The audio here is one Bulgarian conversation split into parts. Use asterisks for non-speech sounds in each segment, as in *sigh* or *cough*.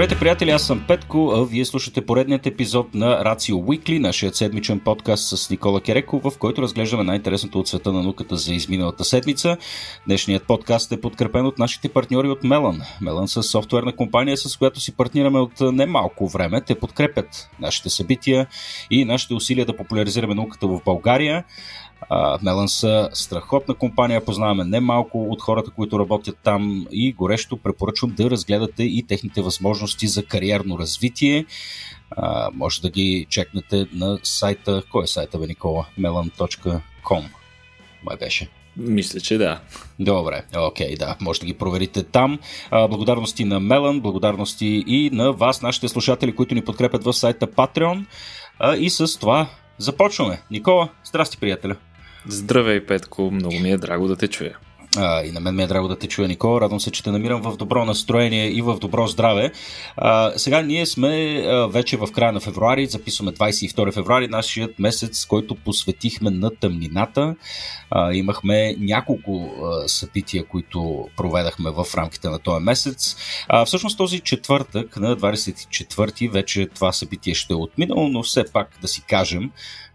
Здравейте, приятели, аз съм Петко, а вие слушате поредният епизод на Рацио Уикли, нашият седмичен подкаст с Никола Кереко, в който разглеждаме най-интересното от света на науката за изминалата седмица. Днешният подкаст е подкрепен от нашите партньори от Мелан. Мелан са софтуерна компания, с която си партнираме от немалко време. Те подкрепят нашите събития и нашите усилия да популяризираме науката в България. Мелан са страхотна компания, познаваме немалко от хората, които работят там и горещо препоръчвам да разгледате и техните възможности за кариерно развитие. А, може да ги чекнете на сайта. Кой е сайта, бе, Никола? melan.com май беше. Мисля, че да. Добре, окей, да, може да ги проверите там. Благодарности на Мелан, благодарности и на вас, нашите слушатели, които ни подкрепят в сайта Patreon. И с това започваме. Никола, здрасти, приятеля. Здравей, Петко, много ми е драго да те чуя. А, и на мен ми е драго да те чуя, Никола. Радвам се, че те намирам в добро настроение и в добро здраве. А, сега ние сме а, вече в края на февруари, записваме 22 февруари, нашият месец, който посветихме на тъмнината. А, имахме няколко а, събития, които проведахме в рамките на този месец. А, всъщност този четвъртък, на 24 вече това събитие ще е отминало, но все пак да си кажем,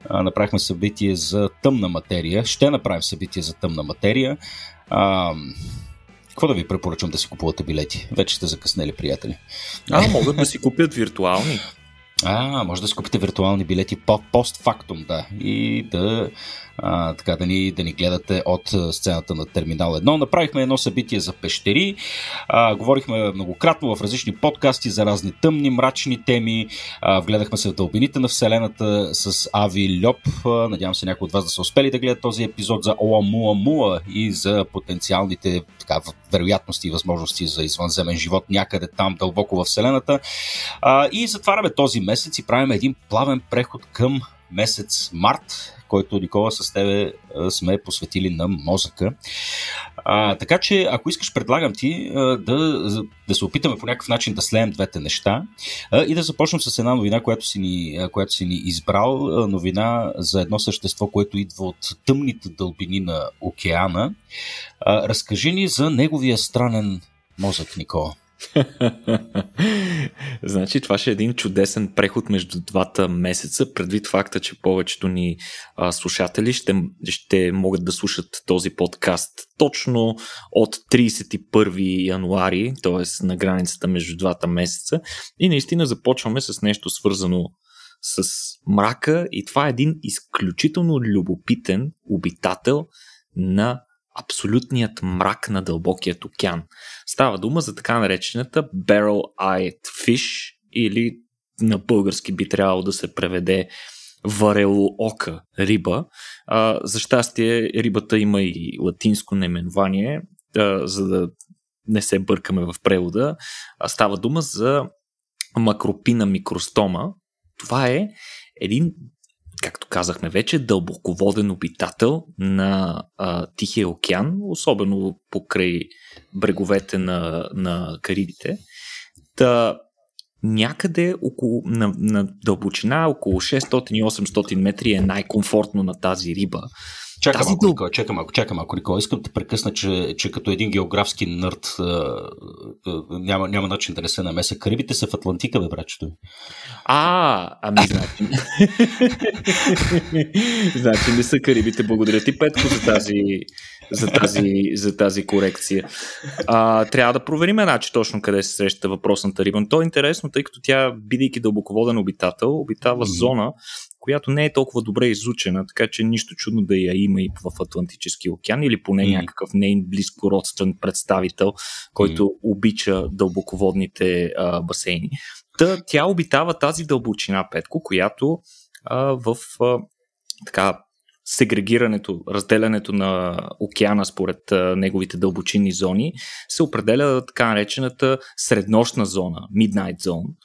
а, направихме събитие за тъмна материя. Ще направим събитие за тъмна материя. А, какво да ви препоръчвам да си купувате билети? Вече сте закъснели, приятели. А, могат да си купят виртуални. *laughs* А, може да си купите виртуални билети по постфактум, да. И да а, така да ни, да ни гледате от сцената на Терминал 1. Направихме едно събитие за пещери, а, говорихме многократно в различни подкасти за разни тъмни, мрачни теми, а, вгледахме се в дълбините на Вселената с Ави Льоп. Надявам се някои от вас да са успели да гледат този епизод за Оамуамуа и за потенциалните така, вероятности и възможности за извънземен живот някъде там дълбоко в Вселената. А, и затваряме този месец и правим един плавен преход към месец март, който Никола с тебе сме посветили на мозъка. А, така че, ако искаш, предлагам ти да, да се опитаме по някакъв начин да слеем двете неща а, и да започнем с една новина, която си ни, която си ни избрал. Новина за едно същество, което идва от тъмните дълбини на океана. А, разкажи ни за неговия странен мозък, Никола. *laughs* значи това ще е един чудесен преход между двата месеца, предвид факта, че повечето ни а, слушатели ще, ще могат да слушат този подкаст точно от 31 януари, т.е. на границата между двата месеца. И наистина започваме с нещо свързано с мрака и това е един изключително любопитен обитател на абсолютният мрак на дълбокият океан. Става дума за така наречената Barrel-Eyed Fish или на български би трябвало да се преведе варелоока риба. А, за щастие рибата има и латинско наименование, а, за да не се бъркаме в превода. А, става дума за макропина микростома. Това е един както казахме вече, дълбоководен обитател на а, Тихия океан, особено покрай бреговете на, на Карибите. Та, някъде около, на, на дълбочина около 600-800 метри е най-комфортно на тази риба. Чакай Тази малко, Никола, чакай малко, чакай малко, Никола. Искам да прекъсна, че, че като един географски нърд няма, няма начин да не се намеся. Карибите са в Атлантика, бе, брачето ми. А, ами значи. *laughs* значи не са Карибите. Благодаря ти, Петко, за тази, за тази, за тази корекция. А, трябва да проверим значи точно къде се среща въпросната риба. Но то е интересно, тъй като тя, бидейки дълбоководен обитател, обитава mm-hmm. зона, която не е толкова добре изучена, така че нищо чудно да я има и в Атлантически океан или поне mm. някакъв нейн близко родствен представител, който mm. обича дълбоководните а, басейни. Та, тя обитава тази дълбочина, Петко, която а, в а, така сегрегирането, разделянето на океана според а, неговите дълбочинни зони се определя така наречената среднощна зона, Midnight Zone,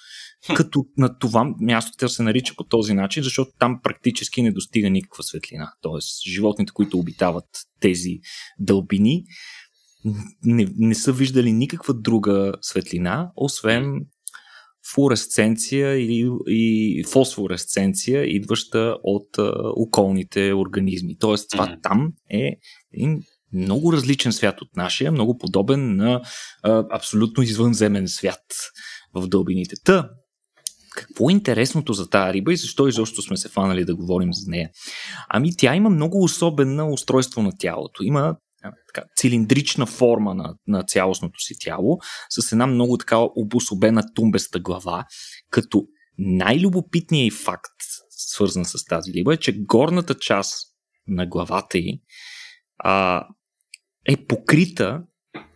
като на това място тя се нарича по този начин, защото там практически не достига никаква светлина. Тоест, животните, които обитават тези дълбини, не, не са виждали никаква друга светлина, освен флуоресценция или и фосфоресценция, идваща от а, околните организми. Тоест, това mm-hmm. там е един много различен свят от нашия, много подобен на а, абсолютно извънземен свят в дълбините. Та, какво е интересното за тази риба и защо изобщо сме се фанали да говорим за нея? Ами тя има много особено устройство на тялото. Има така, цилиндрична форма на, на цялостното си тяло, с една много така обособена тумбеста глава, като най-любопитният факт, свързан с тази риба, е, че горната част на главата й а, е покрита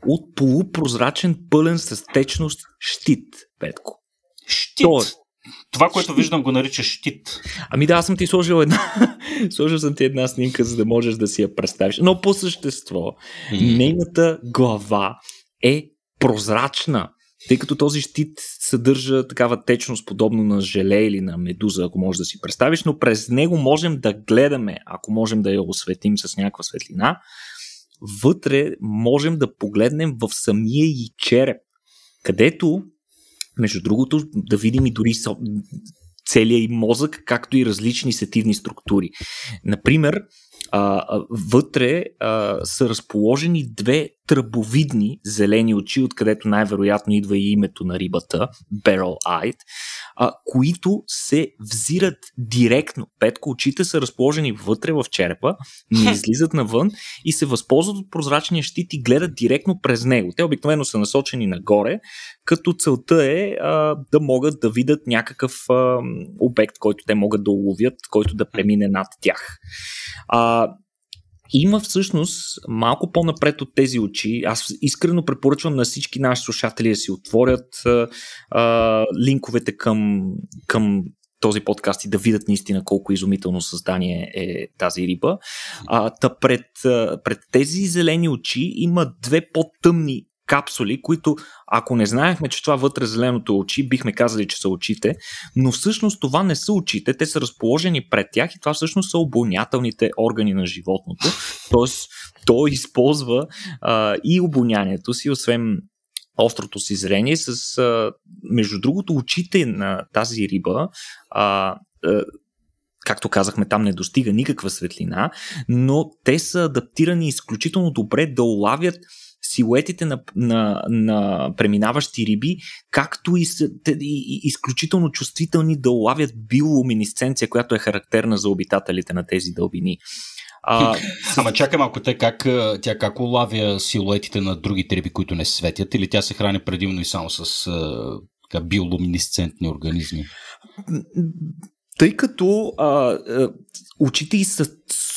от полупрозрачен пълен с течност щит, Петко. Щит? Тоест, това, което щит. виждам, го нарича щит. Ами да, аз съм ти сложил една. *laughs* сложил съм ти една снимка, за да можеш да си я представиш. Но по същество, mm. нейната глава е прозрачна, тъй като този щит съдържа такава течност, подобно на желе или на медуза, ако можеш да си представиш, но през него можем да гледаме, ако можем да я осветим с някаква светлина, вътре можем да погледнем в самия и череп, където между другото, да видим и дори целия и мозък, както и различни сетивни структури. Например, а, вътре а, са разположени две тръбовидни зелени очи, откъдето най-вероятно идва и името на рибата, Barrel Eyed, а, които се взират директно. Петко очите са разположени вътре в черепа, не излизат навън и се възползват от прозрачния щит и гледат директно през него. Те обикновено са насочени нагоре, като целта е а, да могат да видят някакъв а, обект, който те могат да уловят, който да премине над тях. А, има всъщност малко по-напред от тези очи. Аз искрено препоръчвам на всички наши слушатели да си отворят а, а, линковете към, към този подкаст и да видят наистина колко изумително създание е тази риба. А, та пред, пред тези зелени очи има две по-тъмни капсули, които ако не знаехме, че това вътре зеленото очи, бихме казали, че са очите, но всъщност това не са очите, те са разположени пред тях и това всъщност са обонятелните органи на животното. Тоест, то използва а, и обонянието си, освен острото си зрение, с, а, между другото, очите на тази риба а, а, както казахме, там не достига никаква светлина, но те са адаптирани изключително добре да улавят силуетите на, на, на преминаващи риби, както и, и, и изключително чувствителни да улавят биолуминесценция, която е характерна за обитателите на тези дълбини. А, Ама чакай малко, те как, тя как улавя силуетите на другите риби, които не светят, или тя се храни предимно и само с биолуминесцентни организми? Тъй като а, а, очите й са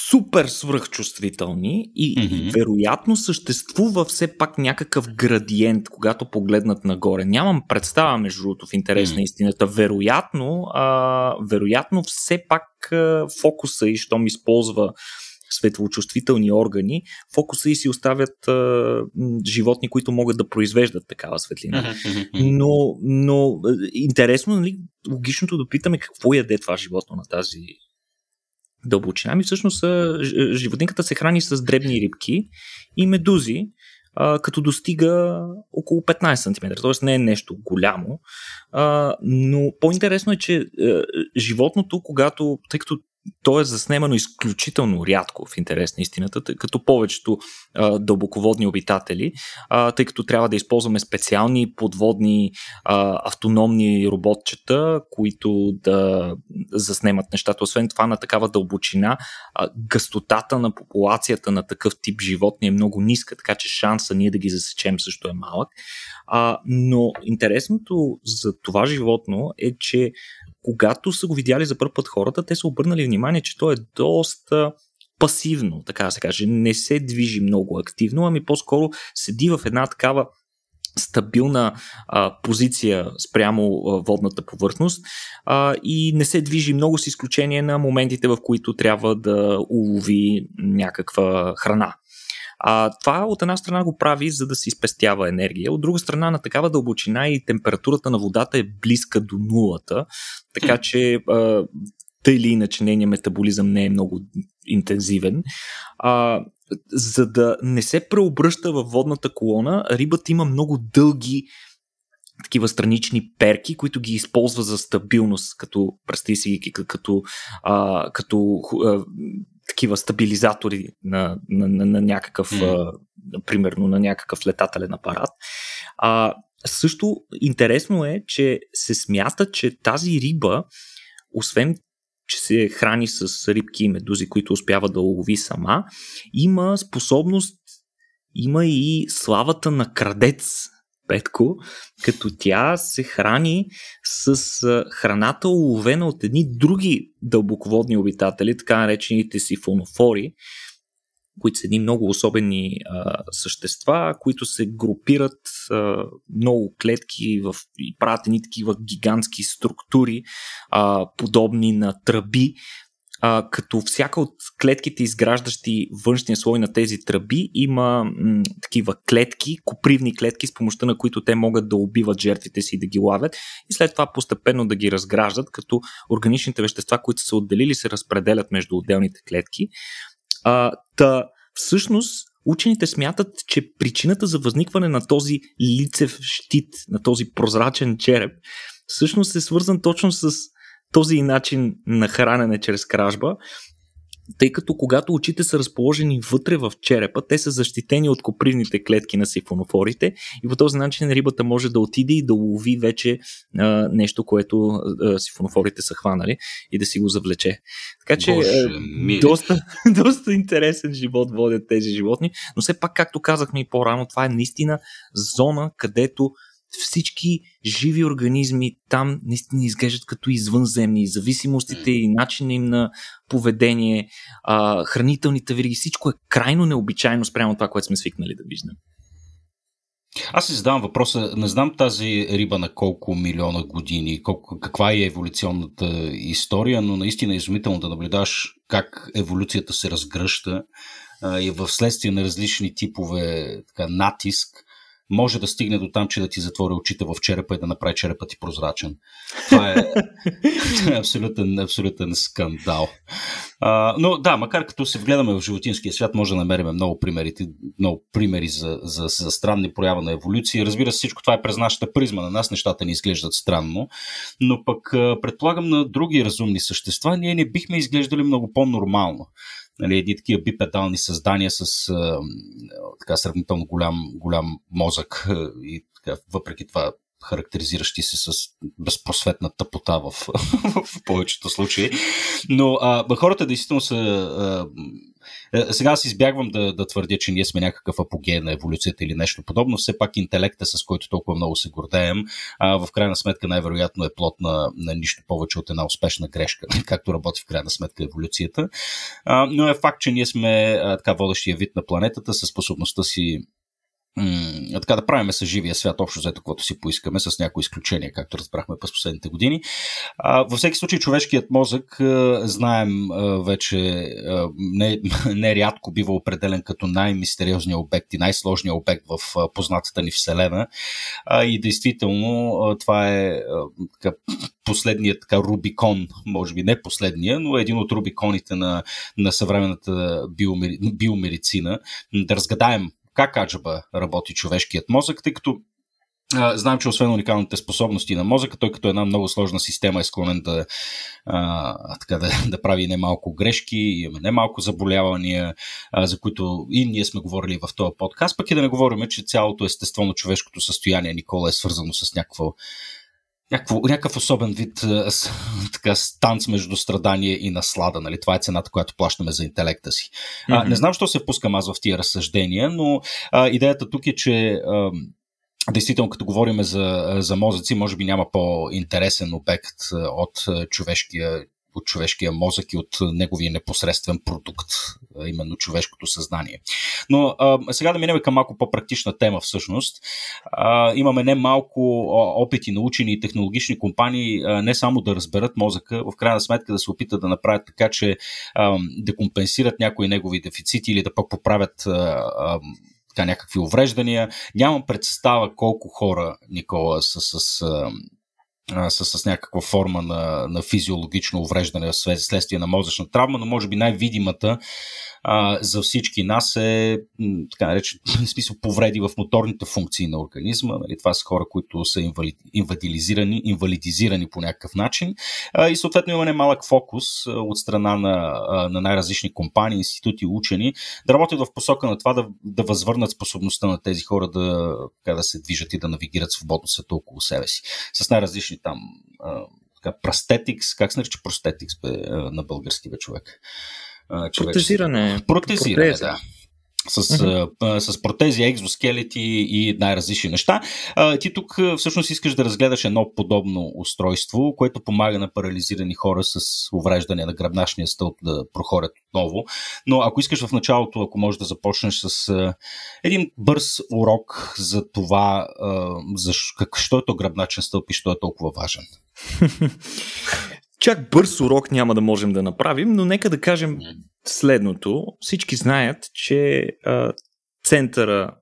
супер свръхчувствителни и, mm-hmm. вероятно съществува все пак някакъв градиент, когато погледнат нагоре. Нямам представа, между другото, в интерес mm-hmm. на истината. Вероятно, а, вероятно все пак а, фокуса и щом използва светлочувствителни органи, фокуса и си оставят а, животни, които могат да произвеждат такава светлина. Но, но интересно, нали, логичното да питаме какво яде това животно на тази дълбочина. Ами всъщност животинката се храни с дребни рибки и медузи, а, като достига около 15 см, т.е. не е нещо голямо. А, но по-интересно е, че а, животното, когато, тъй като то е заснемано изключително рядко в интерес на истината, тъй като повечето а, дълбоководни обитатели, а, тъй като трябва да използваме специални подводни а, автономни роботчета, които да заснемат нещата. Освен това, на такава дълбочина, а, гъстотата на популацията на такъв тип животни е много ниска, така че шанса ние да ги засечем също е малък. А, но интересното за това животно е, че когато са го видяли за първ път хората, те са обърнали внимание, че то е доста пасивно, така да се каже. Не се движи много активно, ами по-скоро седи в една такава стабилна а, позиция спрямо а, водната повърхност а, и не се движи много с изключение на моментите, в които трябва да улови някаква храна. А, това от една страна го прави, за да се изпестява енергия. От друга страна, на такава дълбочина и температурата на водата е близка до нулата, така че а, тъй или иначе нейният метаболизъм не е много интензивен. А, за да не се преобръща във водната колона, рибата има много дълги такива странични перки, които ги използва за стабилност, като, представи си, като, а, като а, такива стабилизатори на, на, на, на някакъв, mm. а, примерно на някакъв летателен апарат. А, също интересно е, че се смята, че тази риба, освен че се храни с рибки и медузи, които успява да лови сама, има способност, има и славата на крадец, Петко, като тя се храни с храната, уловена от едни други дълбоководни обитатели, така наречените сифонофори, които са едни много особени а, същества, които се групират а, много клетки в, и правят едни такива гигантски структури, а, подобни на тръби, а, като всяка от клетките, изграждащи външния слой на тези тръби, има м, такива клетки, копривни клетки, с помощта на които те могат да убиват жертвите си и да ги лавят и след това постепенно да ги разграждат, като органичните вещества, които са отделили, се разпределят между отделните клетки. А, та, всъщност, учените смятат, че причината за възникване на този лицев щит, на този прозрачен череп, всъщност е свързан точно с този начин на хранене чрез кражба, тъй като когато очите са разположени вътре в черепа, те са защитени от копривните клетки на сифонофорите и по този начин рибата може да отиде и да лови вече а, нещо, което а, сифонофорите са хванали и да си го завлече. Така че Боже, доста, *laughs* доста интересен живот водят тези животни, но все пак, както казахме и по-рано, това е наистина зона, където всички живи организми там наистина изглеждат като извънземни. Зависимостите и начина им на поведение, а, хранителните вериги, всичко е крайно необичайно спрямо това, което сме свикнали да виждаме. Аз си задавам въпроса, не знам тази риба на колко милиона години, колко, каква е еволюционната история, но наистина е изумително да наблюдаш как еволюцията се разгръща а, и в следствие на различни типове така, натиск може да стигне до там, че да ти затвори очите в черепа и да направи черепа ти прозрачен. Това е, *laughs* абсолютен, абсолютен скандал. А, но да, макар като се вгледаме в животинския свят, може да намерим много примери, много примери за, за, за странни проява на еволюция. Разбира се, всичко това е през нашата призма. На нас нещата ни изглеждат странно, но пък предполагам на други разумни същества, ние не бихме изглеждали много по-нормално нали, едни такива бипедални създания с а, така сравнително голям, голям мозък и така, въпреки това характеризиращи се с безпросветна тъпота в, *laughs* в повечето случаи. Но а, хората действително са. А, сега аз избягвам да, да твърдя, че ние сме някакъв апогей на еволюцията или нещо подобно. Все пак интелекта, с който толкова много се гордеем, а, в крайна сметка най-вероятно е плод на, на нищо повече от една успешна грешка, *laughs* както работи в крайна сметка еволюцията. А, но е факт, че ние сме а, така водещия вид на планетата със способността си м- така да правиме с живия свят, общо взето, каквото си поискаме, с някои изключения, както разбрахме през последните години. А, във всеки случай, човешкият мозък, а, знаем а, вече, а, не, *laughs* не рядко бива определен като най-мистериозният обект и най-сложният обект в а, познатата ни Вселена. А, и действително, а, това е а, така, последният така Рубикон, може би не последния, но един от Рубиконите на, на съвременната биомедицина, да разгадаем как аджаба работи човешкият мозък, тъй като а, знам, че освен уникалните способности на мозъка, той като една много сложна система е склонен да, а, така, да, *laughs* да прави немалко грешки, имаме немалко заболявания, а, за които и ние сме говорили в този подкаст, пък и да не говорим, че цялото естество на човешкото състояние, Никола, е свързано с някакво някакво, някакъв особен вид *laughs* така, станц между страдание и наслада. Нали? Това е цената, която плащаме за интелекта си. Mm-hmm. А, не знам, що се впускам аз в тия разсъждения, но а, идеята тук е, че а, Действително, като говорим за, за мозъци, може би няма по-интересен обект от човешкия от човешкия мозък и от неговия непосредствен продукт, именно човешкото съзнание. Но а, сега да минем към малко по-практична тема всъщност. А, имаме не малко опити на учени и технологични компании а, не само да разберат мозъка, в крайна сметка да се опитат да направят така, че а, да компенсират някои негови дефицити или да пък поправят а, а, така, някакви увреждания. Нямам представа колко хора, Никола, са с с, с някаква форма на, на физиологично увреждане следствие на мозъчна травма, но може би най-видимата а, за всички нас е така наречен, *laughs* смисъл повреди в моторните функции на организма. Нали? Това са хора, които са инвалид, инвалидизирани, инвалидизирани по някакъв начин а, и съответно имаме малък фокус от страна на, на най-различни компании, институти, учени да работят в посока на това да, да възвърнат способността на тези хора да, да се движат и да навигират свободно света около себе си. С най-различни там а, така, простетикс, как се нарича простетикс бе, на български бе човек? Протезиране. Протезиране, да с, uh-huh. с протези, екзоскелети и най-различни неща. А, ти тук всъщност искаш да разгледаш едно подобно устройство, което помага на парализирани хора с увреждане на гръбначния стълб да прохорят отново. Но ако искаш в началото, ако можеш да започнеш с а, един бърз урок за това, а, за, как, що е то гръбначен стълб и що е толкова важен. *laughs* чак бърз урок няма да можем да направим, но нека да кажем следното. Всички знаят, че а, центъра,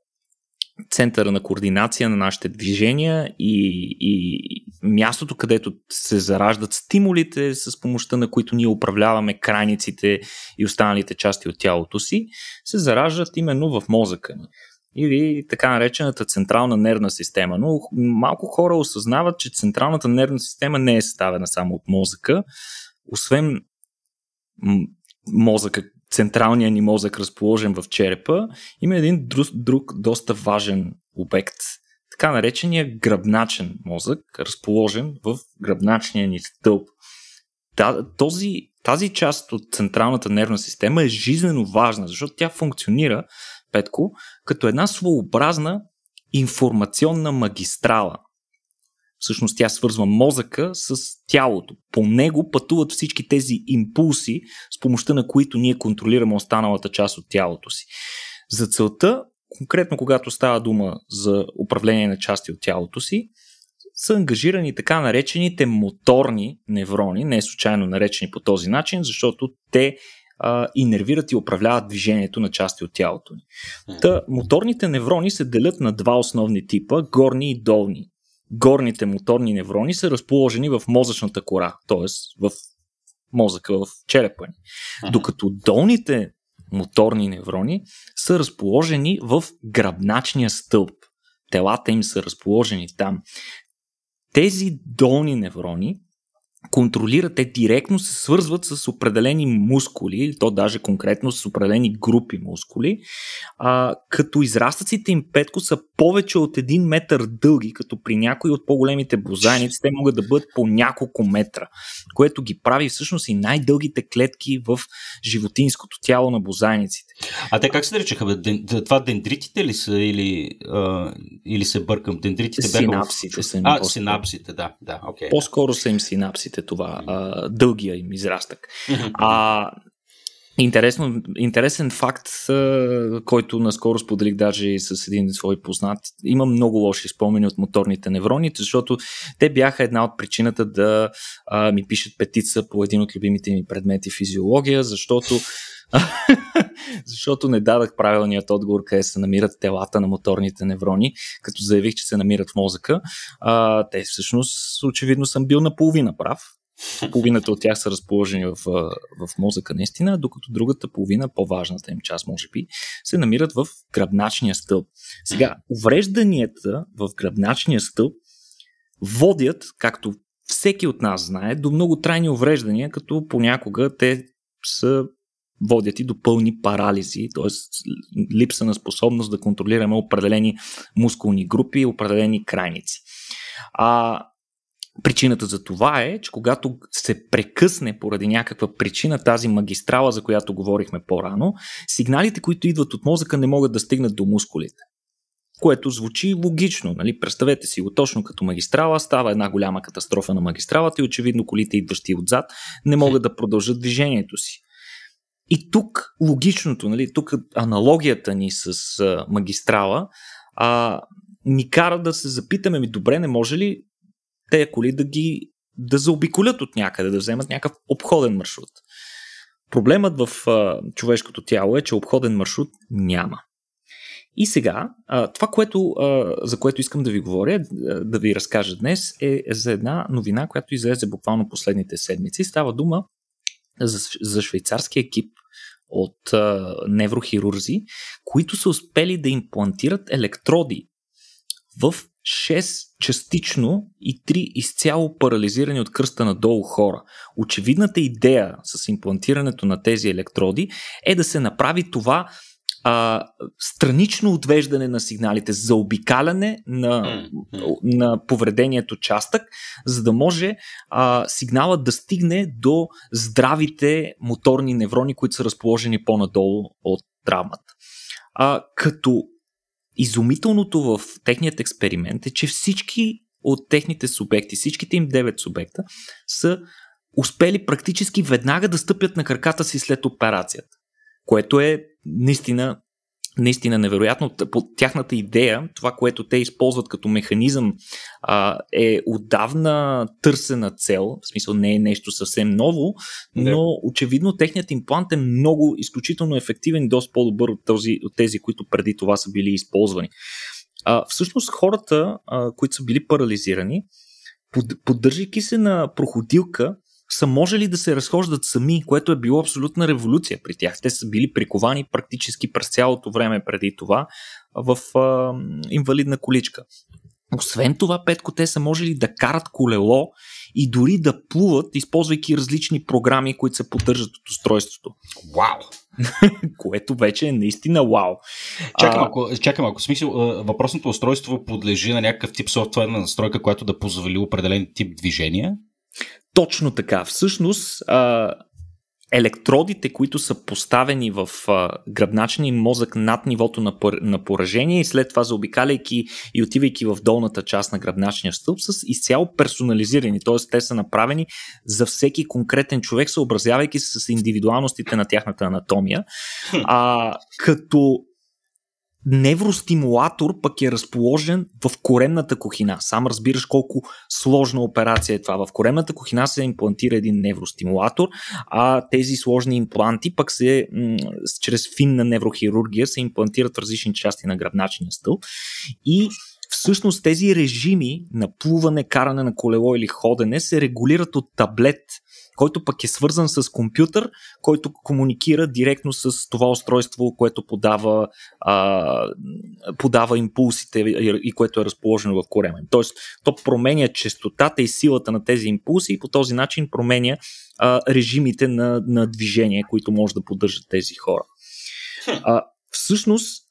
центъра на координация на нашите движения и, и мястото, където се зараждат стимулите, с помощта на които ние управляваме крайниците и останалите части от тялото си, се зараждат именно в мозъка ни или така наречената централна нервна система. Но малко хора осъзнават, че централната нервна система не е съставена само от мозъка. Освен мозъка, централния ни мозък, разположен в черепа, има един друг, друг доста важен обект. Така наречения гръбначен мозък, разположен в гръбначния ни стълб. Този, тази част от централната нервна система е жизненно важна, защото тя функционира Петко, като една своеобразна информационна магистрала. Всъщност тя свързва мозъка с тялото. По него пътуват всички тези импулси, с помощта на които ние контролираме останалата част от тялото си. За целта, конкретно когато става дума за управление на части от тялото си, са ангажирани така наречените моторни неврони, не е случайно наречени по този начин, защото те а, и нервират и управляват движението на части от тялото ни. Та, моторните неврони се делят на два основни типа горни и долни. Горните моторни неврони са разположени в мозъчната кора, т.е. в мозъка, в черепа ни. Докато долните моторни неврони са разположени в гръбначния стълб. Телата им са разположени там. Тези долни неврони контролират, те директно се свързват с определени мускули, то даже конкретно с определени групи мускули, а, като израстъците им петко са повече от един метър дълги, като при някои от по-големите бозайници те могат да бъдат по няколко метра, което ги прави всъщност и най-дългите клетки в животинското тяло на бозайниците. А те как се наричаха? Това дендритите ли са или, а, или се бъркам? Дендритите синапсите са им. А, синапсите, да. да okay. По-скоро са им синапсите това, а, дългия им израстък. А, Интересно, интересен факт, който наскоро споделих даже и с един свой познат. Има много лоши спомени от моторните неврони, защото те бяха една от причината да а, ми пишат петица по един от любимите ми предмети физиология, защото *laughs* защото не дадах правилният отговор къде се намират телата на моторните неврони, като заявих, че се намират в мозъка. А, те всъщност, очевидно съм бил наполовина прав. Половината от тях са разположени в, в мозъка наистина, докато другата половина, по-важната им част, може би, се намират в гръбначния стълб. Сега, уврежданията в гръбначния стълб водят, както всеки от нас знае, до много трайни увреждания, като понякога те са водят и до пълни парализи, т.е. липса на способност да контролираме определени мускулни групи, определени крайници. А Причината за това е, че когато се прекъсне поради някаква причина тази магистрала, за която говорихме по-рано, сигналите, които идват от мозъка, не могат да стигнат до мускулите. Което звучи логично. Нали? Представете си го точно като магистрала, става една голяма катастрофа на магистралата и очевидно колите, идващи отзад, не могат да продължат движението си. И тук логичното, нали, тук аналогията ни с а, магистрала а, ни кара да се запитаме, ми добре, не може ли тези коли да ги да заобиколят от някъде, да вземат някакъв обходен маршрут. Проблемът в а, човешкото тяло е, че обходен маршрут няма. И сега, това, което, за което искам да ви говоря, да ви разкажа днес, е за една новина, която излезе буквално последните седмици. Става дума за, за швейцарски екип от неврохирурзи, които са успели да имплантират електроди в 6 частично и 3 изцяло парализирани от кръста надолу хора. Очевидната идея с имплантирането на тези електроди е да се направи това а, странично отвеждане на сигналите, за обикаляне на, на повредението частък, за да може а, сигналът да стигне до здравите моторни неврони, които са разположени по-надолу от травмата. А, като изумителното в техният експеримент е, че всички от техните субекти, всичките им 9 субекта, са успели практически веднага да стъпят на краката си след операцията което е наистина наистина невероятно. Тяхната идея, това, което те използват като механизъм, а, е отдавна търсена цел, в смисъл не е нещо съвсем ново, но очевидно техният имплант е много изключително ефективен и доста по-добър от, този, от тези, които преди това са били използвани. А, всъщност хората, а, които са били парализирани, под, поддържайки се на проходилка, са можели да се разхождат сами, което е било абсолютна революция при тях. Те са били приковани практически през цялото време преди това в а, инвалидна количка. Освен това, Петко, те са можели да карат колело и дори да плуват, използвайки различни програми, които се поддържат от устройството. Вау! *laughs* което вече е наистина вау. Чакай малко, чакай малко. Смисъл, въпросното устройство подлежи на някакъв тип софтуерна настройка, която да позволи определен тип движения? Точно така. Всъщност, а, електродите, които са поставени в гръбначния мозък над нивото на, на поражение и след това заобикаляйки и отивайки в долната част на гръбначния стълб, са изцяло персонализирани, т.е. те са направени за всеки конкретен човек, съобразявайки се с индивидуалностите на тяхната анатомия. А, като невростимулатор пък е разположен в коремната кухина. Сам разбираш колко сложна операция е това. В коремната кухина се имплантира един невростимулатор, а тези сложни импланти пък се чрез финна неврохирургия се имплантират в различни части на гръбначния стълб и всъщност тези режими на плуване, каране на колело или ходене се регулират от таблет който пък е свързан с компютър, който комуникира директно с това устройство, което подава, а, подава импулсите и което е разположено в коремен. Тоест, то променя частотата и силата на тези импулси и по този начин променя а, режимите на, на движение, които може да поддържат тези хора. А, всъщност,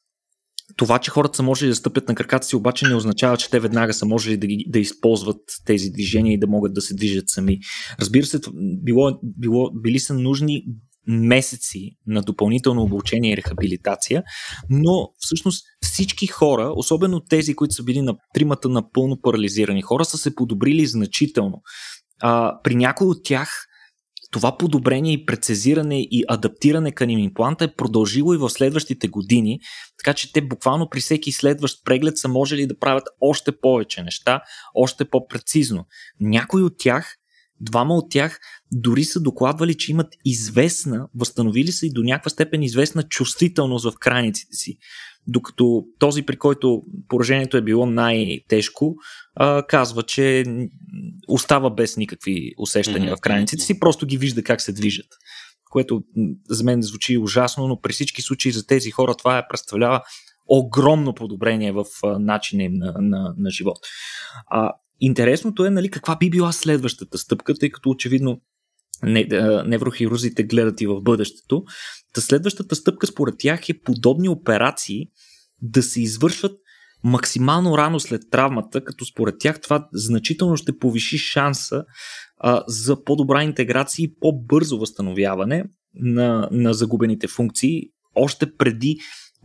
това, че хората са можели да стъпят на краката си, обаче не означава, че те веднага са можели да, ги, да използват тези движения и да могат да се движат сами. Разбира се, било, било, били са нужни месеци на допълнително обучение и рехабилитация, но всъщност всички хора, особено тези, които са били на тримата напълно парализирани хора, са се подобрили значително. А, при някои от тях това подобрение и прецизиране и адаптиране към импланта е продължило и в следващите години, така че те буквално при всеки следващ преглед са можели да правят още повече неща, още по-прецизно. Някои от тях, двама от тях, дори са докладвали, че имат известна, възстановили са и до някаква степен известна чувствителност в крайниците си. Докато този, при който поражението е било най-тежко, казва, че остава без никакви усещания mm-hmm. в крайниците си, просто ги вижда как се движат. Което за мен звучи ужасно, но при всички случаи за тези хора това е представлява огромно подобрение в начина им на, на, на живот. А, интересното е, нали, каква би била следващата стъпка, тъй като очевидно неврохирурзите гледат и в бъдещето. Та следващата стъпка според тях е подобни операции да се извършват максимално рано след травмата, като според тях това значително ще повиши шанса а, за по-добра интеграция и по-бързо възстановяване на, на загубените функции, още преди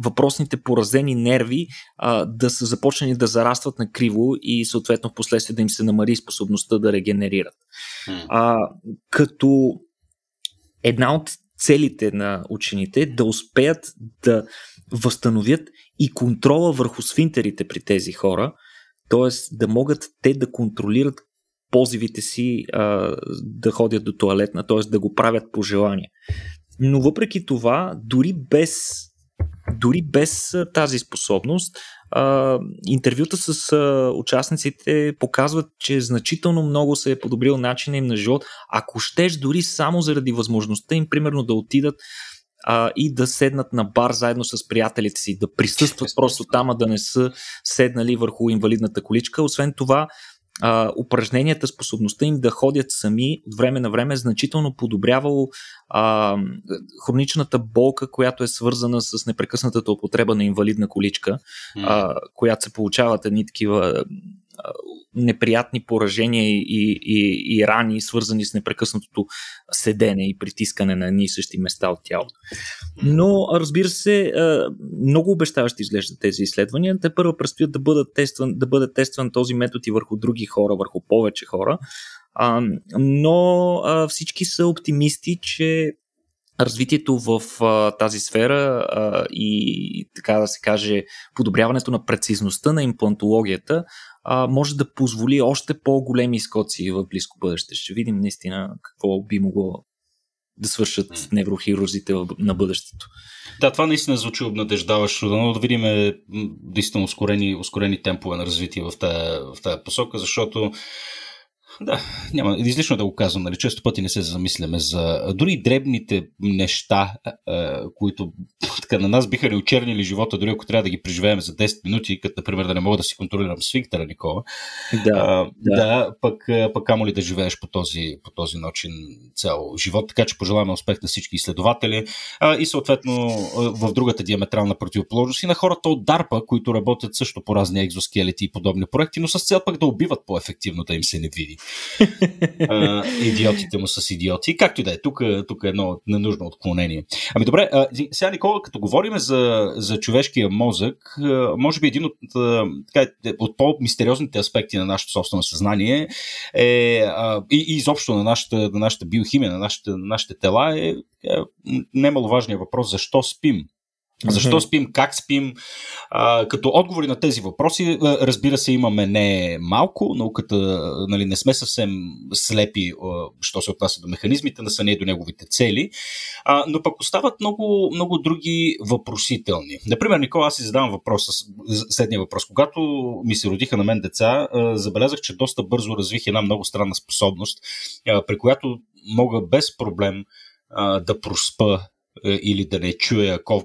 въпросните поразени нерви а, да са започнали да зарастват на криво и съответно в последствие да им се намари способността да регенерират. А, като една от целите на учените е да успеят да възстановят и контрола върху свинтерите при тези хора, т.е. да могат те да контролират позивите си а, да ходят до туалетна, т.е. да го правят по желание. Но въпреки това, дори без дори без тази способност, а, интервюта с а, участниците показват, че значително много се е подобрил начинът им на живот, ако щеш дори само заради възможността им, примерно да отидат а, и да седнат на бар заедно с приятелите си, да присъстват *laughs* просто там, а да не са седнали върху инвалидната количка. Освен това, а, упражненията, способността им да ходят сами от време на време значително подобрявало а, хроничната болка, която е свързана с непрекъснатата употреба на инвалидна количка, а, която се получават едни такива неприятни поражения и, и, и рани, свързани с непрекъснатото седене и притискане на едни и същи места от тялото. Но, разбира се, много обещаващи изглеждат тези изследвания. Те първо предстоят да, бъдат тестван, да бъде тестван този метод и върху други хора, върху повече хора. Но всички са оптимисти, че развитието в тази сфера и така да се каже подобряването на прецизността на имплантологията а, може да позволи още по-големи изкоци в близко бъдеще. Ще видим наистина какво би могло да свършат неврохирурзите на бъдещето. Да, това наистина звучи обнадеждаващо, но да видим действително ускорени, ускорени темпове на развитие в тази, в тази посока, защото да, няма. Излишно да го казвам, нали? Често пъти не се замисляме за дори дребните неща, които така, на нас биха ни очернили живота, дори ако трябва да ги преживеем за 10 минути, като например да не мога да си контролирам свинктера Никола. Да, а, да. да пък, пък камо ли да живееш по този, по този начин цял живот. Така че пожелаваме успех на всички изследователи а, и съответно в другата диаметрална противоположност и на хората от DARPA, които работят също по разни екзоскелети и подобни проекти, но с цел пък да убиват по-ефективно да им се не види а, идиотите му с идиоти. Както и да е, тук, тук е едно ненужно отклонение. Ами добре, а, сега Никола, като говорим за, за човешкия мозък, а, може би един от, а, така, от по-мистериозните аспекти на нашето собствено съзнание е, а, и, и изобщо на нашата, на нашата биохимия, на нашите, на нашите тела е, е немаловажният въпрос защо спим. Защо спим, как спим? А, като отговори на тези въпроси, разбира се, имаме не малко. Науката, нали, не сме съвсем слепи, що се отнася до механизмите на съня и до неговите цели, а, но пък остават много, много други въпросителни. Например, Никола, аз си задавам въпрос, следния въпрос. Когато ми се родиха на мен деца, забелязах, че доста бързо развих една много странна способност, при която мога без проблем да проспа или да не чуя коф,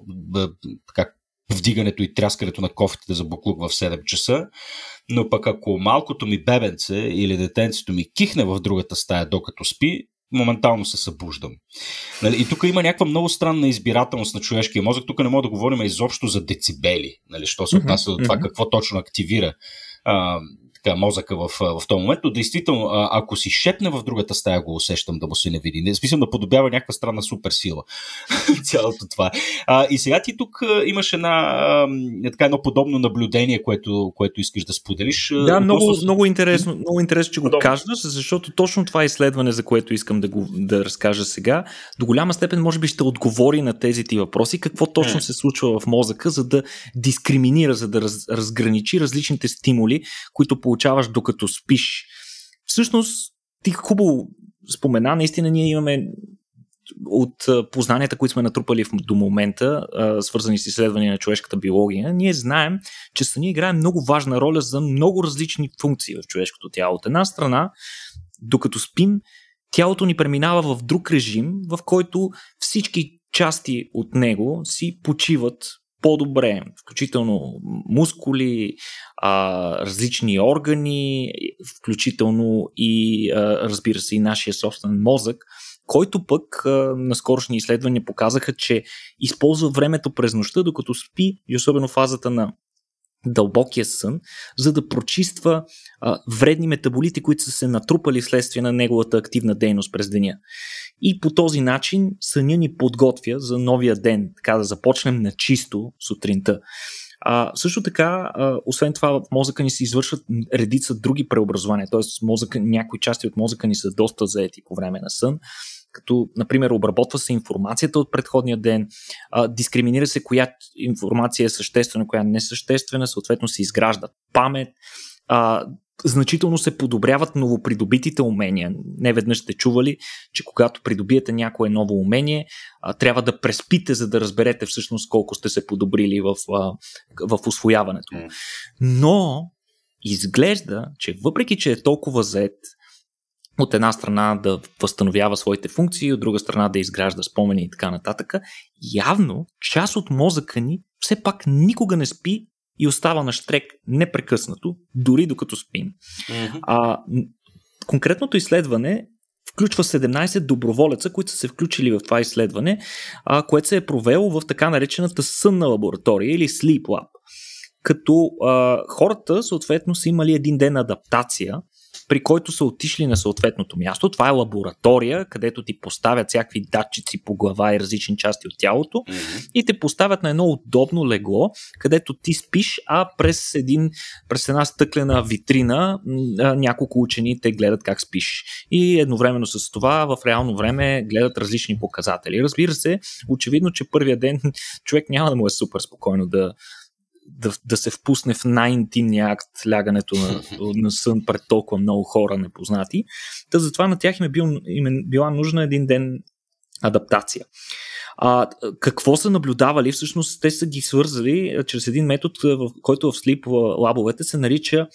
така, вдигането и тряскането на кофите за буклук в 7 часа, но пък ако малкото ми бебенце или детенцето ми кихне в другата стая докато спи, моментално се събуждам. Нали? И тук има някаква много странна избирателност на човешкия мозък. Тук не мога да говорим изобщо за децибели, нали? що се отнася до това какво точно активира а, така, мозъка в, в този момент, но действително, ако си шепне в другата стая, го усещам да му се не види. Не смисъл да подобява някаква странна суперсила. *laughs* Цялото това. А, и сега ти тук имаш една, така, едно подобно наблюдение, което, което искаш да споделиш. Да, много, с... много интересно, много интересно, че подобно. го кажеш, защото точно това изследване, за което искам да, го, да разкажа сега, до голяма степен може би ще отговори на тези ти въпроси, какво точно се случва в мозъка, за да дискриминира, за да раз, разграничи различните стимули, които по получаваш докато спиш. Всъщност, ти хубаво спомена, наистина ние имаме от познанията, които сме натрупали до момента, свързани с изследвания на човешката биология, ние знаем, че съня играе много важна роля за много различни функции в човешкото тяло. От една страна, докато спим, тялото ни преминава в друг режим, в който всички части от него си почиват по-добре, включително мускули, а, различни органи, включително и, а, разбира се, и нашия собствен мозък, който пък а, на скорошни изследвания показаха, че използва времето през нощта, докато спи, и особено фазата на дълбокия сън, за да прочиства а, вредни метаболити, които са се натрупали вследствие на неговата активна дейност през деня. И по този начин съня ни подготвя за новия ден, така да започнем на чисто сутринта. А, също така, а, освен това, в мозъка ни се извършват редица други преобразования, т.е. Някои части от мозъка ни са доста заети по време на сън като, например, обработва се информацията от предходния ден, а, дискриминира се коя информация е съществена, коя не е съществена, съответно се изгражда памет, а, значително се подобряват новопридобитите умения. Не веднъж сте чували, че когато придобиете някое ново умение, трябва да преспите, за да разберете всъщност колко сте се подобрили в, в освояването. Но изглежда, че въпреки, че е толкова зает, от една страна да възстановява своите функции, от друга страна да изгражда спомени и така нататък, явно част от мозъка ни все пак никога не спи и остава на штрек непрекъснато, дори докато спим. Mm-hmm. А, конкретното изследване включва 17 доброволеца, които са се включили в това изследване, а, което се е провело в така наречената сънна лаборатория или Sleep Lab. Като а, хората, съответно, са имали един ден адаптация при който са отишли на съответното място. Това е лаборатория, където ти поставят всякакви датчици по глава и различни части от тялото mm-hmm. и те поставят на едно удобно легло, където ти спиш, а през, един, през една стъклена витрина няколко учени те гледат как спиш. И едновременно с това в реално време гледат различни показатели. Разбира се, очевидно, че първия ден *laughs* човек няма да му е супер спокойно да, да, да се впусне в най-интимния акт лягането на, *laughs* на сън пред толкова много хора непознати. Та затова на тях им е, бил, им е била нужна един ден адаптация. А, какво са наблюдавали? Всъщност те са ги свързали чрез един метод, в който в слип лабовете се нарича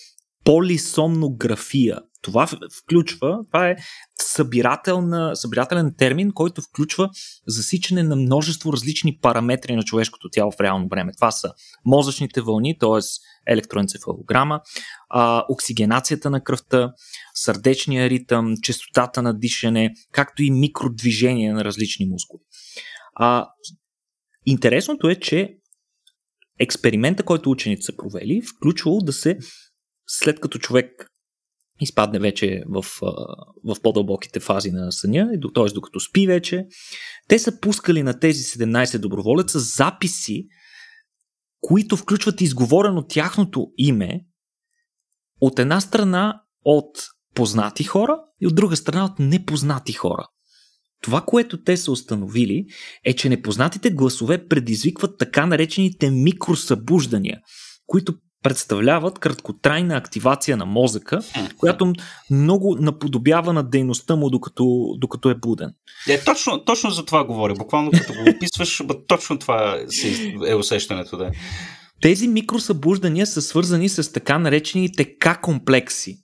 полисомнография. Това включва, това е събирателен термин, който включва засичане на множество различни параметри на човешкото тяло в реално време. Това са мозъчните вълни, т.е. електроенцефалограма, а, оксигенацията на кръвта, сърдечния ритъм, частотата на дишане, както и микродвижение на различни мускули. А, интересното е, че експеримента, който учените са провели, включвало да се след като човек изпадне вече в, в по-дълбоките фази на съня, т.е. докато спи вече, те са пускали на тези 17 доброволеца записи, които включват изговорено тяхното име от една страна от познати хора и от друга страна от непознати хора. Това, което те са установили, е, че непознатите гласове предизвикват така наречените микросъбуждания, които представляват краткотрайна активация на мозъка, която много наподобява на дейността му докато, докато е буден. Е, точно, точно за това говоря. Буквално като го описваш, точно това е усещането. Да. Тези микросъбуждания са свързани с така наречените К-комплекси.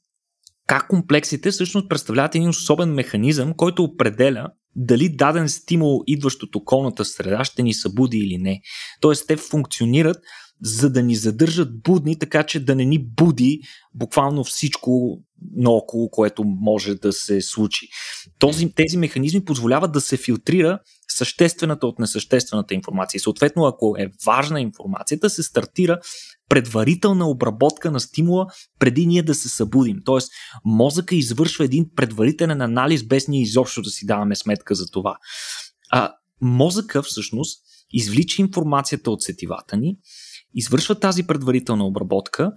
К-комплексите всъщност представляват един особен механизъм, който определя дали даден стимул, идващ от околната среда, ще ни събуди или не. Тоест, те функционират за да ни задържат будни, така че да не ни буди буквално всичко наоколо, което може да се случи. Този, тези механизми позволяват да се филтрира съществената от несъществената информация. Съответно, ако е важна информацията, се стартира предварителна обработка на стимула преди ние да се събудим. Тоест, мозъка извършва един предварителен анализ, без ние изобщо да си даваме сметка за това. А мозъка всъщност извлича информацията от сетивата ни, извършва тази предварителна обработка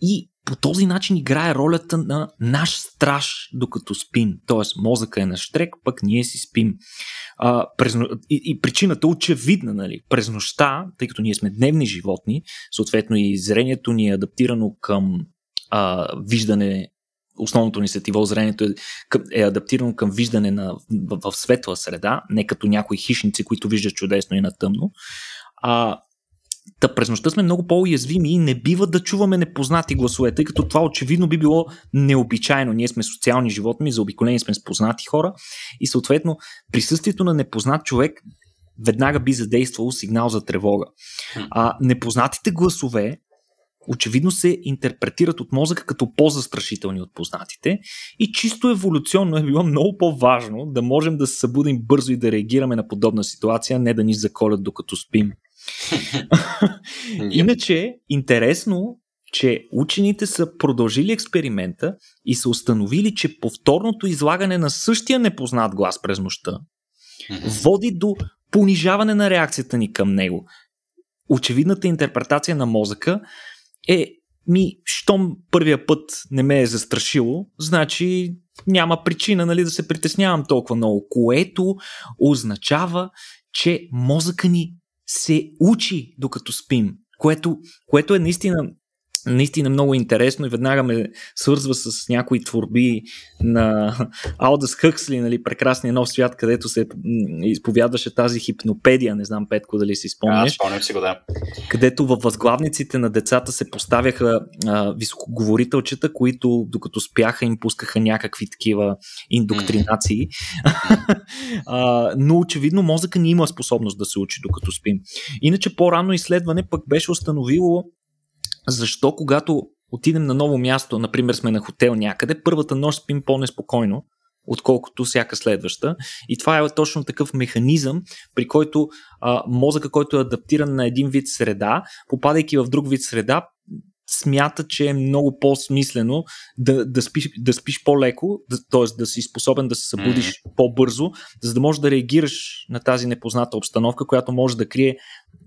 и по този начин играе ролята на наш страж, докато спим. Тоест, мозъка е на штрек, пък ние си спим. А, през, и, и причината е очевидна, нали? През нощта, тъй като ние сме дневни животни, съответно и зрението ни е адаптирано към а, виждане основното ни сетиво зрението е, е адаптирано към виждане на, в, в светла среда, не като някои хищници, които виждат чудесно и на тъмно. А, Та през нощта сме много по-уязвими и не бива да чуваме непознати гласове, тъй като това очевидно би било необичайно. Ние сме социални животни, заобиколени сме с познати хора и съответно присъствието на непознат човек веднага би задействало сигнал за тревога. А непознатите гласове очевидно се интерпретират от мозъка като по-застрашителни от познатите и чисто еволюционно е било много по-важно да можем да се събудим бързо и да реагираме на подобна ситуация, не да ни заколят докато спим. *laughs* *laughs* Иначе, интересно, че учените са продължили експеримента и са установили, че повторното излагане на същия непознат глас през нощта води до понижаване на реакцията ни към него. Очевидната интерпретация на мозъка е ми, щом първия път не ме е застрашило, значи няма причина нали, да се притеснявам толкова много, което означава, че мозъка ни се учи докато спим, което, което е наистина наистина много интересно и веднага ме свързва с някои творби на Алдъс Хъксли, нали, прекрасния нов свят, където се изповядваше тази хипнопедия, не знам Петко дали си спомняш. А, си го, да. Където във възглавниците на децата се поставяха а, високоговорителчета, които докато спяха им пускаха някакви такива индоктринации. Mm. *laughs* а, но очевидно мозъка ни има способност да се учи докато спим. Иначе по-рано изследване пък беше установило защо когато отидем на ново място, например сме на хотел някъде, първата нощ спим по-неспокойно, отколкото всяка следваща. И това е точно такъв механизъм, при който а, мозъка, който е адаптиран на един вид среда, попадайки в друг вид среда, смята, че е много по-смислено да, да, спиш, да спиш по-леко, да, т.е. да си способен да се събудиш mm. по-бързо, за да можеш да реагираш на тази непозната обстановка, която може да крие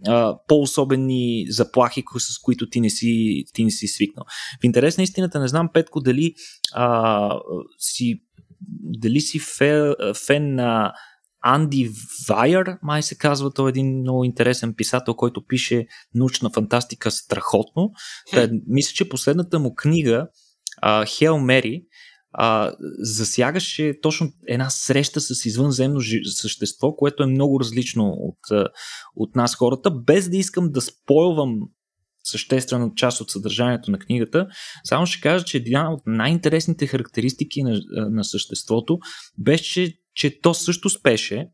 а, по-особени заплахи, с които ти не, си, ти не си свикнал. В интерес на истината не знам, Петко, дали а, си дали си фен, фен на Анди Вайер, май се казва, той е един много интересен писател, който пише научна фантастика страхотно. Та, мисля, че последната му книга, Хел Мери, засягаше точно една среща с извънземно същество, което е много различно от, от нас хората, без да искам да спойлвам съществена част от съдържанието на книгата. Само ще кажа, че една от най-интересните характеристики на, на съществото беше, че то също спеше.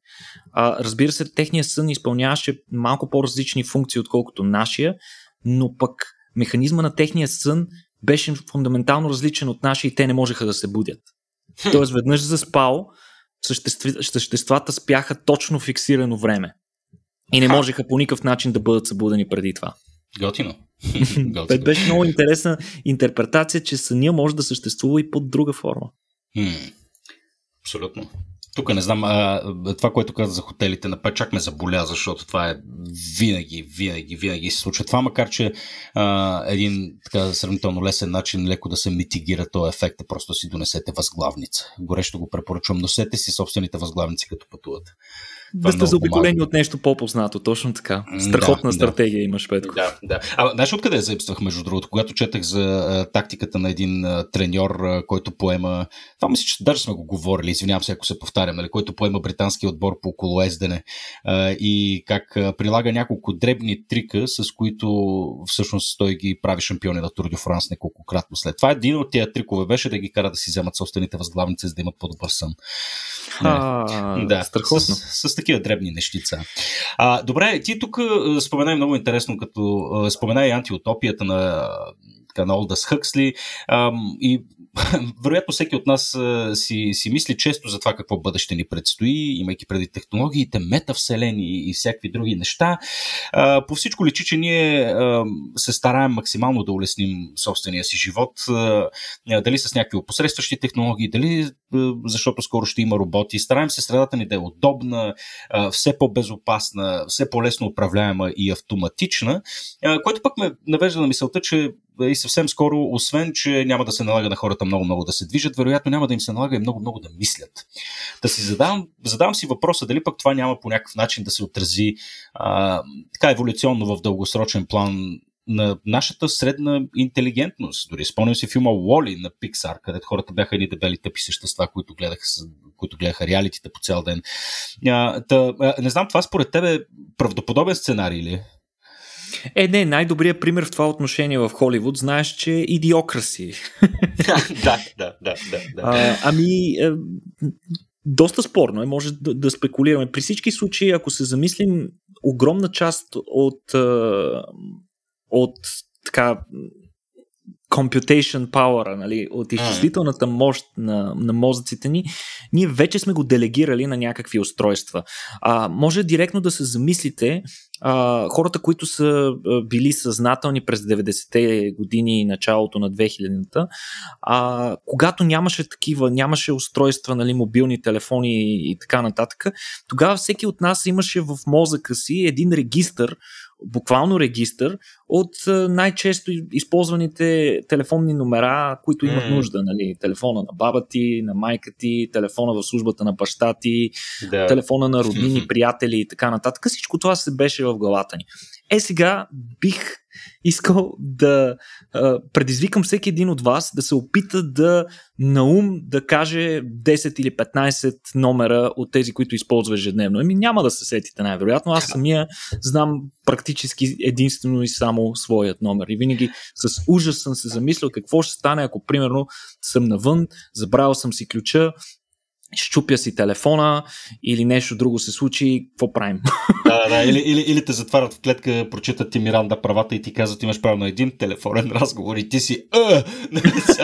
А, разбира се, техният сън изпълняваше малко по-различни функции, отколкото нашия, но пък механизма на техния сън беше фундаментално различен от нашия и те не можеха да се будят. Тоест, веднъж заспал, съществата спяха точно фиксирано време. И не можеха по никакъв начин да бъдат събудени преди това. Готино. *laughs* Готино. Беше много интересна интерпретация, че съня може да съществува и под друга форма. Абсолютно. Тук не знам, а, това, което каза за хотелите, на път чак ме заболя, защото това е винаги, винаги, винаги се случва. Това, макар че а, един така сравнително лесен начин леко да се митигира този ефект, е просто си донесете възглавница. Горещо го препоръчвам. Носете си собствените възглавници, като пътувате. Да е сте заобиколени от нещо по-познато, точно така. Страхотна да, стратегия да. имаш, Петко. Да, да. А знаеш откъде я заимствах, между другото, когато четах за а, тактиката на един а, треньор, а, който поема, това мисля, че даже сме го говорили, извинявам се, ако се повтарям, нали, който поема британски отбор по колоездене а, и как а, прилага няколко дребни трика, с които всъщност той ги прави шампиони на Тур де Франс неколкократно след това. Един от тия трикове беше да ги кара да си вземат собствените възглавници, за да имат по-добър сън. А, да, страхотно. С, с такива дребни нещица. А, добре, ти тук споменай много интересно, като споменай антиутопията на на Олдас Хъксли и *laughs* вероятно всеки от нас си, си мисли често за това какво бъдеще ни предстои, имайки преди технологиите, метавселени и всякакви други неща. По всичко личи, че ние се стараем максимално да улесним собствения си живот, дали с някакви опосредстващи технологии, дали защото скоро ще има роботи. Стараем се средата ни да е удобна, все по-безопасна, все по-лесно управляема и автоматична, което пък ме навежда на мисълта, че и съвсем скоро, освен, че няма да се налага на хората много-много да се движат, вероятно няма да им се налага и много-много да мислят. Да си задавам, задавам си въпроса дали пък това няма по някакъв начин да се отрази а, така еволюционно в дългосрочен план на нашата средна интелигентност. Дори спомням си филма Уоли на Pixar, където хората бяха едни дебели тъпи същества, които гледаха, които гледаха реалитите по цял ден. А, та, а, не знам, това според тебе правдоподобен сценарий ли? Е, не, най-добрият пример в това отношение в Холивуд, знаеш, че е идиокраси. *laughs* да, да, да, да. да. А, ами, е, доста спорно е, може да, да спекулираме. При всички случаи, ако се замислим, огромна част от, е, от така computation power, нали, от изчислителната мощ на, на мозъците ни, ние вече сме го делегирали на някакви устройства. А, може директно да се замислите а, хората, които са били съзнателни през 90-те години и началото на 2000-та, а, когато нямаше такива, нямаше устройства, нали, мобилни телефони и така нататък, тогава всеки от нас имаше в мозъка си един регистър буквално регистър от най-често използваните телефонни номера, които имат mm. нужда. Нали? Телефона на баба ти, на майка ти, телефона в службата на баща ти, да. телефона на роднини, *laughs* приятели и така нататък. Всичко това се беше в главата ни. Е, сега бих искал да а, предизвикам всеки един от вас да се опита да наум да каже 10 или 15 номера от тези, които използва ежедневно. Еми няма да се сетите най-вероятно. Аз самия знам практически единствено и само своят номер. И винаги с ужас съм се замислял какво ще стане, ако примерно съм навън, забравил съм си ключа, щупя си телефона или нещо друго се случи, какво правим? *laughs* Да, да, или, или, или те затварят в клетка, прочитат ти Миранда правата и ти казват, имаш право на един телефонен *laughs* разговор и ти си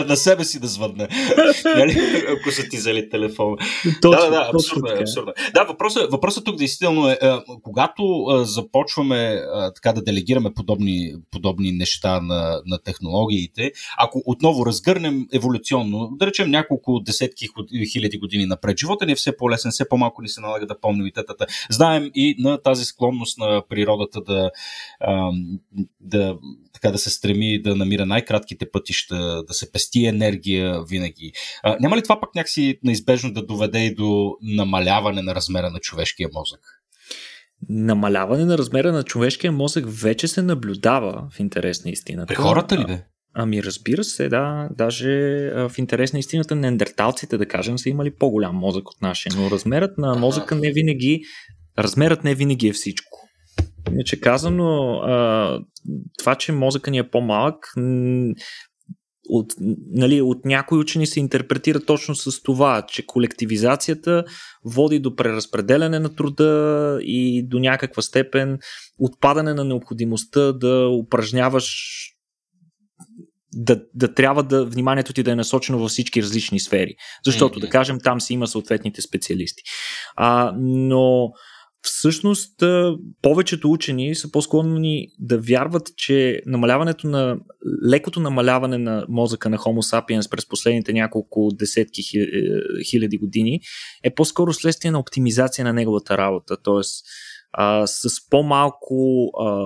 на себе си да звъдне, *laughs* нали? ако са ти взели телефона. Точно, да, да, абсурдно е, абсурдно. Да, въпросът, въпросът тук действително е, когато започваме така да делегираме подобни, подобни неща на, на технологиите, ако отново разгърнем еволюционно, да речем няколко десетки хиляди години на напред. Живота ни е все по-лесен, все по-малко ни се налага да помним и тетата. Знаем и на тази склонност на природата да, да, така да се стреми да намира най-кратките пътища, да се пести енергия винаги. Няма ли това пък някакси неизбежно да доведе и до намаляване на размера на човешкия мозък? Намаляване на размера на човешкия мозък вече се наблюдава в интерес на истината. При хората ли бе? Ами разбира се, да. Даже в интерес на истината неандерталците, да кажем, са имали по-голям мозък от нашия, но размерът на мозъка не винаги, размерът не винаги е всичко. Иначе казано, това, че мозъка ни е по-малък, от, нали, от някои учени се интерпретира точно с това, че колективизацията води до преразпределяне на труда и до някаква степен отпадане на необходимостта да упражняваш да, да трябва да вниманието ти да е насочено във всички различни сфери. Защото, mm-hmm. да кажем, там си има съответните специалисти. А, но всъщност повечето учени са по-склонни да вярват, че намаляването на лекото намаляване на мозъка на Homo sapiens през последните няколко десетки хиляди години е по-скоро следствие на оптимизация на неговата работа. Тоест, а, с по-малко а,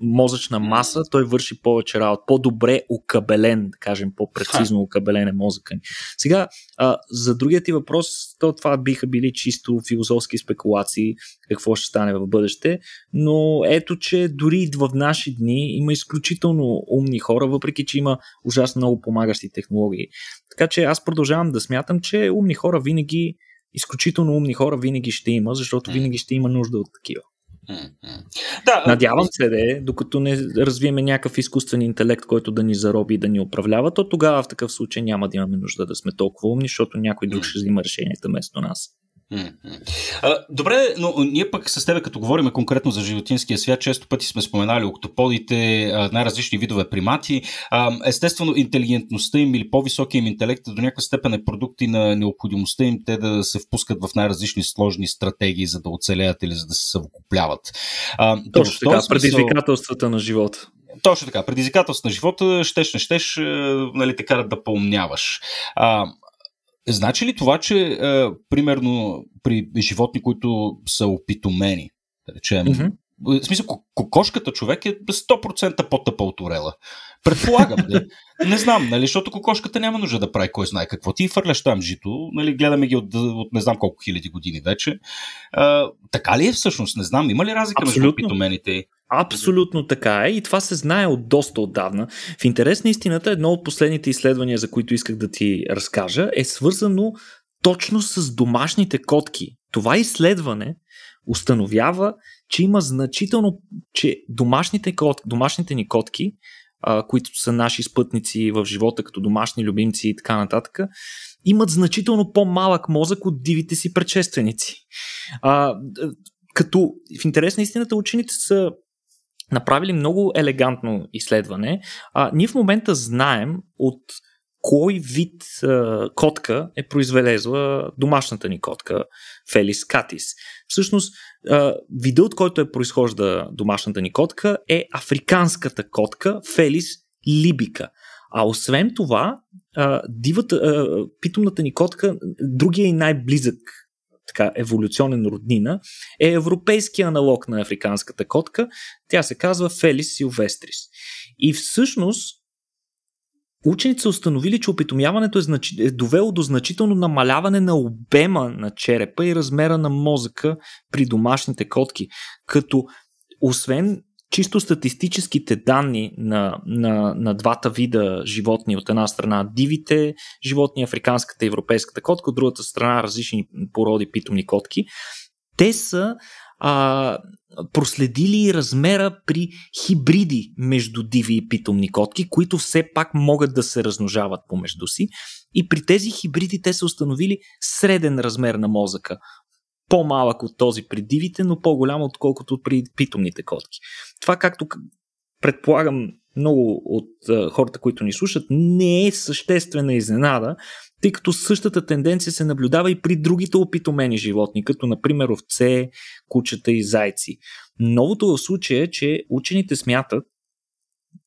мозъчна маса, той върши повече работа. По-добре окабелен, да кажем, по-прецизно окабелен е мозъка ни. Сега, а, за другия ти въпрос, то това биха били чисто философски спекулации, какво ще стане в бъдеще, но ето, че дори в наши дни има изключително умни хора, въпреки, че има ужасно много помагащи технологии. Така че аз продължавам да смятам, че умни хора винаги, изключително умни хора винаги ще има, защото винаги ще има нужда от такива. Да, Надявам се да е, докато не развиеме някакъв изкуствен интелект, който да ни зароби и да ни управлява, то тогава в такъв случай няма да имаме нужда да сме толкова умни, защото някой друг ще взима решенията вместо нас. Добре, но ние пък с тебе, като говорим конкретно за животинския свят, често пъти сме споменали октоподите, най-различни видове примати. Естествено, интелигентността им или по-високия им интелект до някаква степен е продукти на необходимостта им те да се впускат в най-различни сложни стратегии, за да оцелеят или за да се съвокупяват. Точно така, смисъл... предизвикателствата на живота. Точно така, предизвикателството на живота, щеш, не щеш, нали, те карат да поумняваш. А, Значи ли това, че е, примерно при животни, които са опитомени, да речем, mm-hmm. В смисъл, кокошката човек е 100% по-тъпа от орела. Предполагам, не, не знам, нали, защото кокошката няма нужда да прави кой знае какво. Ти фърляш там жито, нали, гледаме ги от, от не знам колко хиляди години вече. А, така ли е всъщност? Не знам, има ли разлика Абсолютно. между опитомените? Абсолютно така е и това се знае от доста отдавна. В интерес на истината, едно от последните изследвания, за които исках да ти разкажа, е свързано точно с домашните котки. Това изследване установява, че има значително, че домашните, кот, домашните ни котки, а, които са наши спътници в живота, като домашни любимци и така нататък, имат значително по-малък мозък от дивите си предшественици. А, като в интерес на истината учените са направили много елегантно изследване. А, ние в момента знаем от кой вид а, котка е произвелезла домашната ни котка Фелис катис. Всъщност, а, вида от който е произхожда домашната ни котка е африканската котка Фелис либика. А освен това, а, дивата, а, питомната ни котка, другия и най-близък така еволюционен роднина, е европейския аналог на африканската котка. Тя се казва Фелис силвестрис. И всъщност Учените са установили, че опитомяването е, значи... е довело до значително намаляване на обема на черепа и размера на мозъка при домашните котки, като освен чисто статистическите данни на, на, на двата вида животни, от една страна дивите животни, африканската и европейската котка, от другата страна различни породи питомни котки, те са а, проследили размера при хибриди между диви и питомни котки, които все пак могат да се размножават помежду си. И при тези хибриди те са установили среден размер на мозъка. По-малък от този при дивите, но по-голям отколкото при питомните котки. Това, както предполагам, много от хората, които ни слушат, не е съществена изненада, тъй като същата тенденция се наблюдава и при другите опитомени животни, като например овце, кучета и зайци. Новото в случая е, че учените смятат,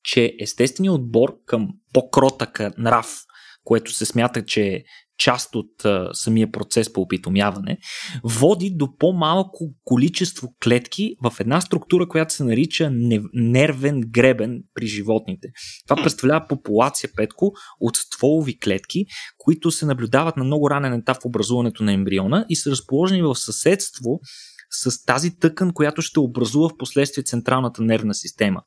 че естественият отбор към по-кротък нрав, което се смята, че е част от а, самия процес по опитомяване, води до по-малко количество клетки в една структура, която се нарича нервен гребен при животните. Това представлява популация, Петко, от стволови клетки, които се наблюдават на много ранен етап в образуването на ембриона и са разположени в съседство с тази тъкан, която ще образува в последствие централната нервна система.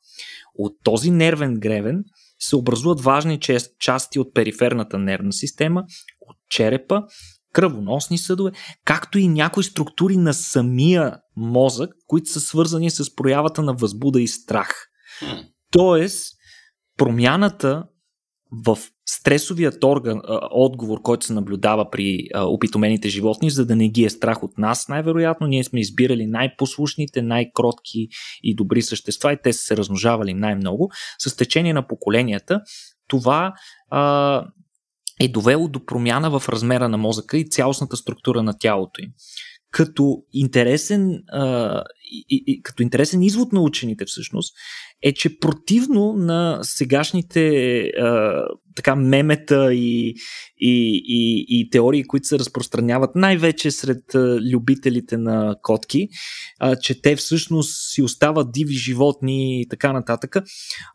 От този нервен гребен се образуват важни части от периферната нервна система, от черепа, кръвоносни съдове, както и някои структури на самия мозък, които са свързани с проявата на възбуда и страх. Тоест, промяната в стресовият орган, отговор, който се наблюдава при опитомените животни, за да не ги е страх от нас, най-вероятно ние сме избирали най-послушните, най-кротки и добри същества и те са се размножавали най-много. С течение на поколенията това а, е довело до промяна в размера на мозъка и цялостната структура на тялото им като интересен, а, и, и, като интересен извод на учените всъщност е, че противно на сегашните а, така мемета и, и, и, и теории, които се разпространяват най-вече сред а, любителите на котки, а, че те всъщност си остават диви животни и така нататък,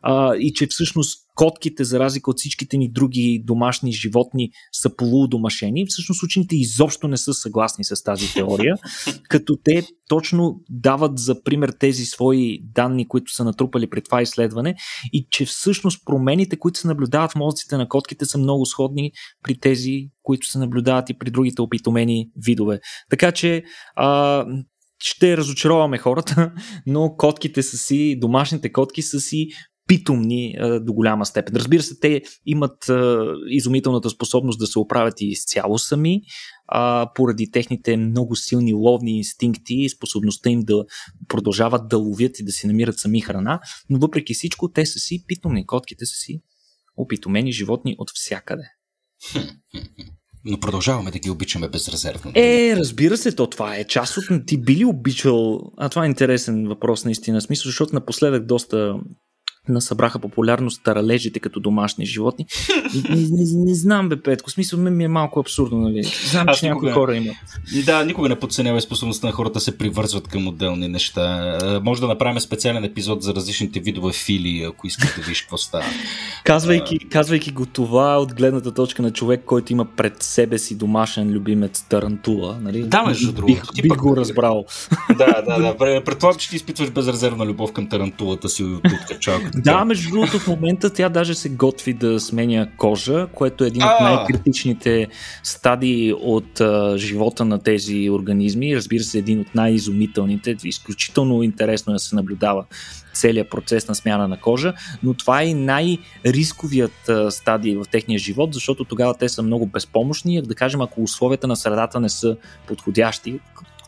а, и че всъщност котките, за разлика от всичките ни други домашни животни, са полуудомашени. Всъщност учените изобщо не са съгласни с тази теория, *laughs* като те точно дават за пример тези свои данни, които са натрупали при това изследване и че всъщност промените, които се наблюдават в мозъците на котките са много сходни при тези, които се наблюдават и при другите опитомени видове. Така че а, ще разочароваме хората, *laughs* но котките са си, домашните котки са си питомни а, до голяма степен. Разбира се, те имат а, изумителната способност да се оправят и изцяло сами, а, поради техните много силни ловни инстинкти и способността им да продължават да ловят и да си намират сами храна, но въпреки всичко те са си питомни. Котките са си опитомени животни от всякъде. Но продължаваме да ги обичаме безрезервно. Е, разбира се, то това е част от... Ти би ли обичал... А това е интересен въпрос наистина. Смисъл, защото напоследък доста насъбраха популярност таралежите като домашни животни. Не, не, не, знам, бе, Петко. Смисъл ми е малко абсурдно, нали? Знам, Аз че някои хора имат. Да, никога не подценявай способността на хората да се привързват към отделни неща. Може да направим специален епизод за различните видове фили, ако искате да видиш какво става. казвайки, казвайки го това от гледната точка на човек, който има пред себе си домашен любимец Тарантула, нали? Да, между другото. Бих, бих го разбрал. Да, да, да. Предполагам, че ти изпитваш безрезервна любов към Тарантулата си от тук, да, между другото, в момента тя даже се готви да сменя кожа, което е един от най-критичните стадии от а, живота на тези организми. Разбира се, един от най-изумителните. Изключително интересно е да се наблюдава целият процес на смяна на кожа, но това е и най-рисковият стадий в техния живот, защото тогава те са много безпомощни. Да кажем, ако условията на средата не са подходящи,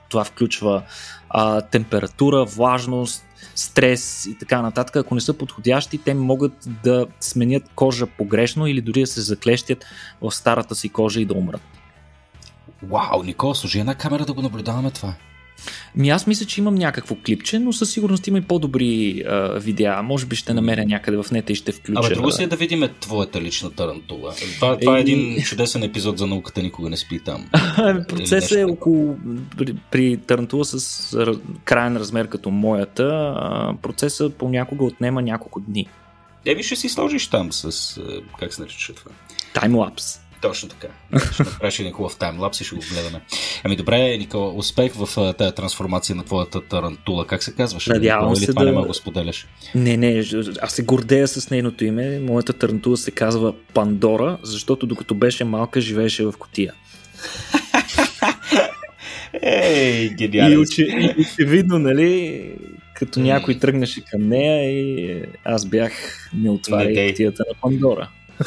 това включва а, температура, влажност, стрес и така нататък, ако не са подходящи, те могат да сменят кожа погрешно или дори да се заклещят в старата си кожа и да умрат. Вау, Никола, служи една камера да го наблюдаваме това. Ми аз мисля, че имам някакво клипче, но със сигурност има и по-добри а, видеа. Може би ще намеря някъде в нета и ще включа. Абе, друго си е да видим твоята лична тарантула. Това, това е един чудесен епизод за науката, никога не спи там. *laughs* Процесът е около при, при тарантула с крайен размер като моята. Процесът понякога отнема няколко дни. Еви ще си сложиш там с, как се нарича това? Таймлапс. Точно така. Ще направиш един хубав таймлапс и ще го гледаме. Ами добре, Никола, успех в тази трансформация на твоята тарантула. Как се казваш? Надявам се това да... не го споделяш? Не, не, аз се гордея с нейното име. Моята тарантула се казва Пандора, защото докато беше малка, живееше в котия. Ей, гениален. И, очи, и очевидно, нали, като някой тръгнеше към нея и аз бях не отваряй котията на Пандора. *laughs*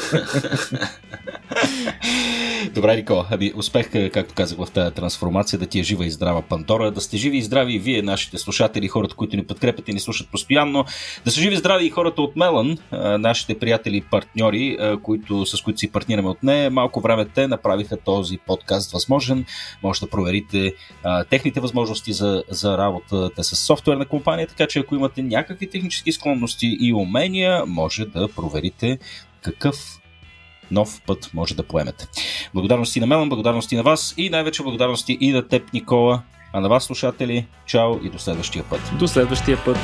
Добре, Нико, ами успех, както казах в тази трансформация, да ти е жива и здрава Пандора, да сте живи и здрави и вие, нашите слушатели, хората, които ни подкрепят и ни слушат постоянно, да са живи и здрави и хората от Мелан, нашите приятели и партньори, които, с които си партнираме от нея. Малко време те направиха този подкаст възможен. Може да проверите а, техните възможности за, за работа. Те са софтуерна компания, така че ако имате някакви технически склонности и умения, може да проверите какъв нов път може да поемете. Благодарности на Мелан, благодарности на вас и най-вече благодарности и на теб, Никола, а на вас, слушатели, чао и до следващия път. До следващия път.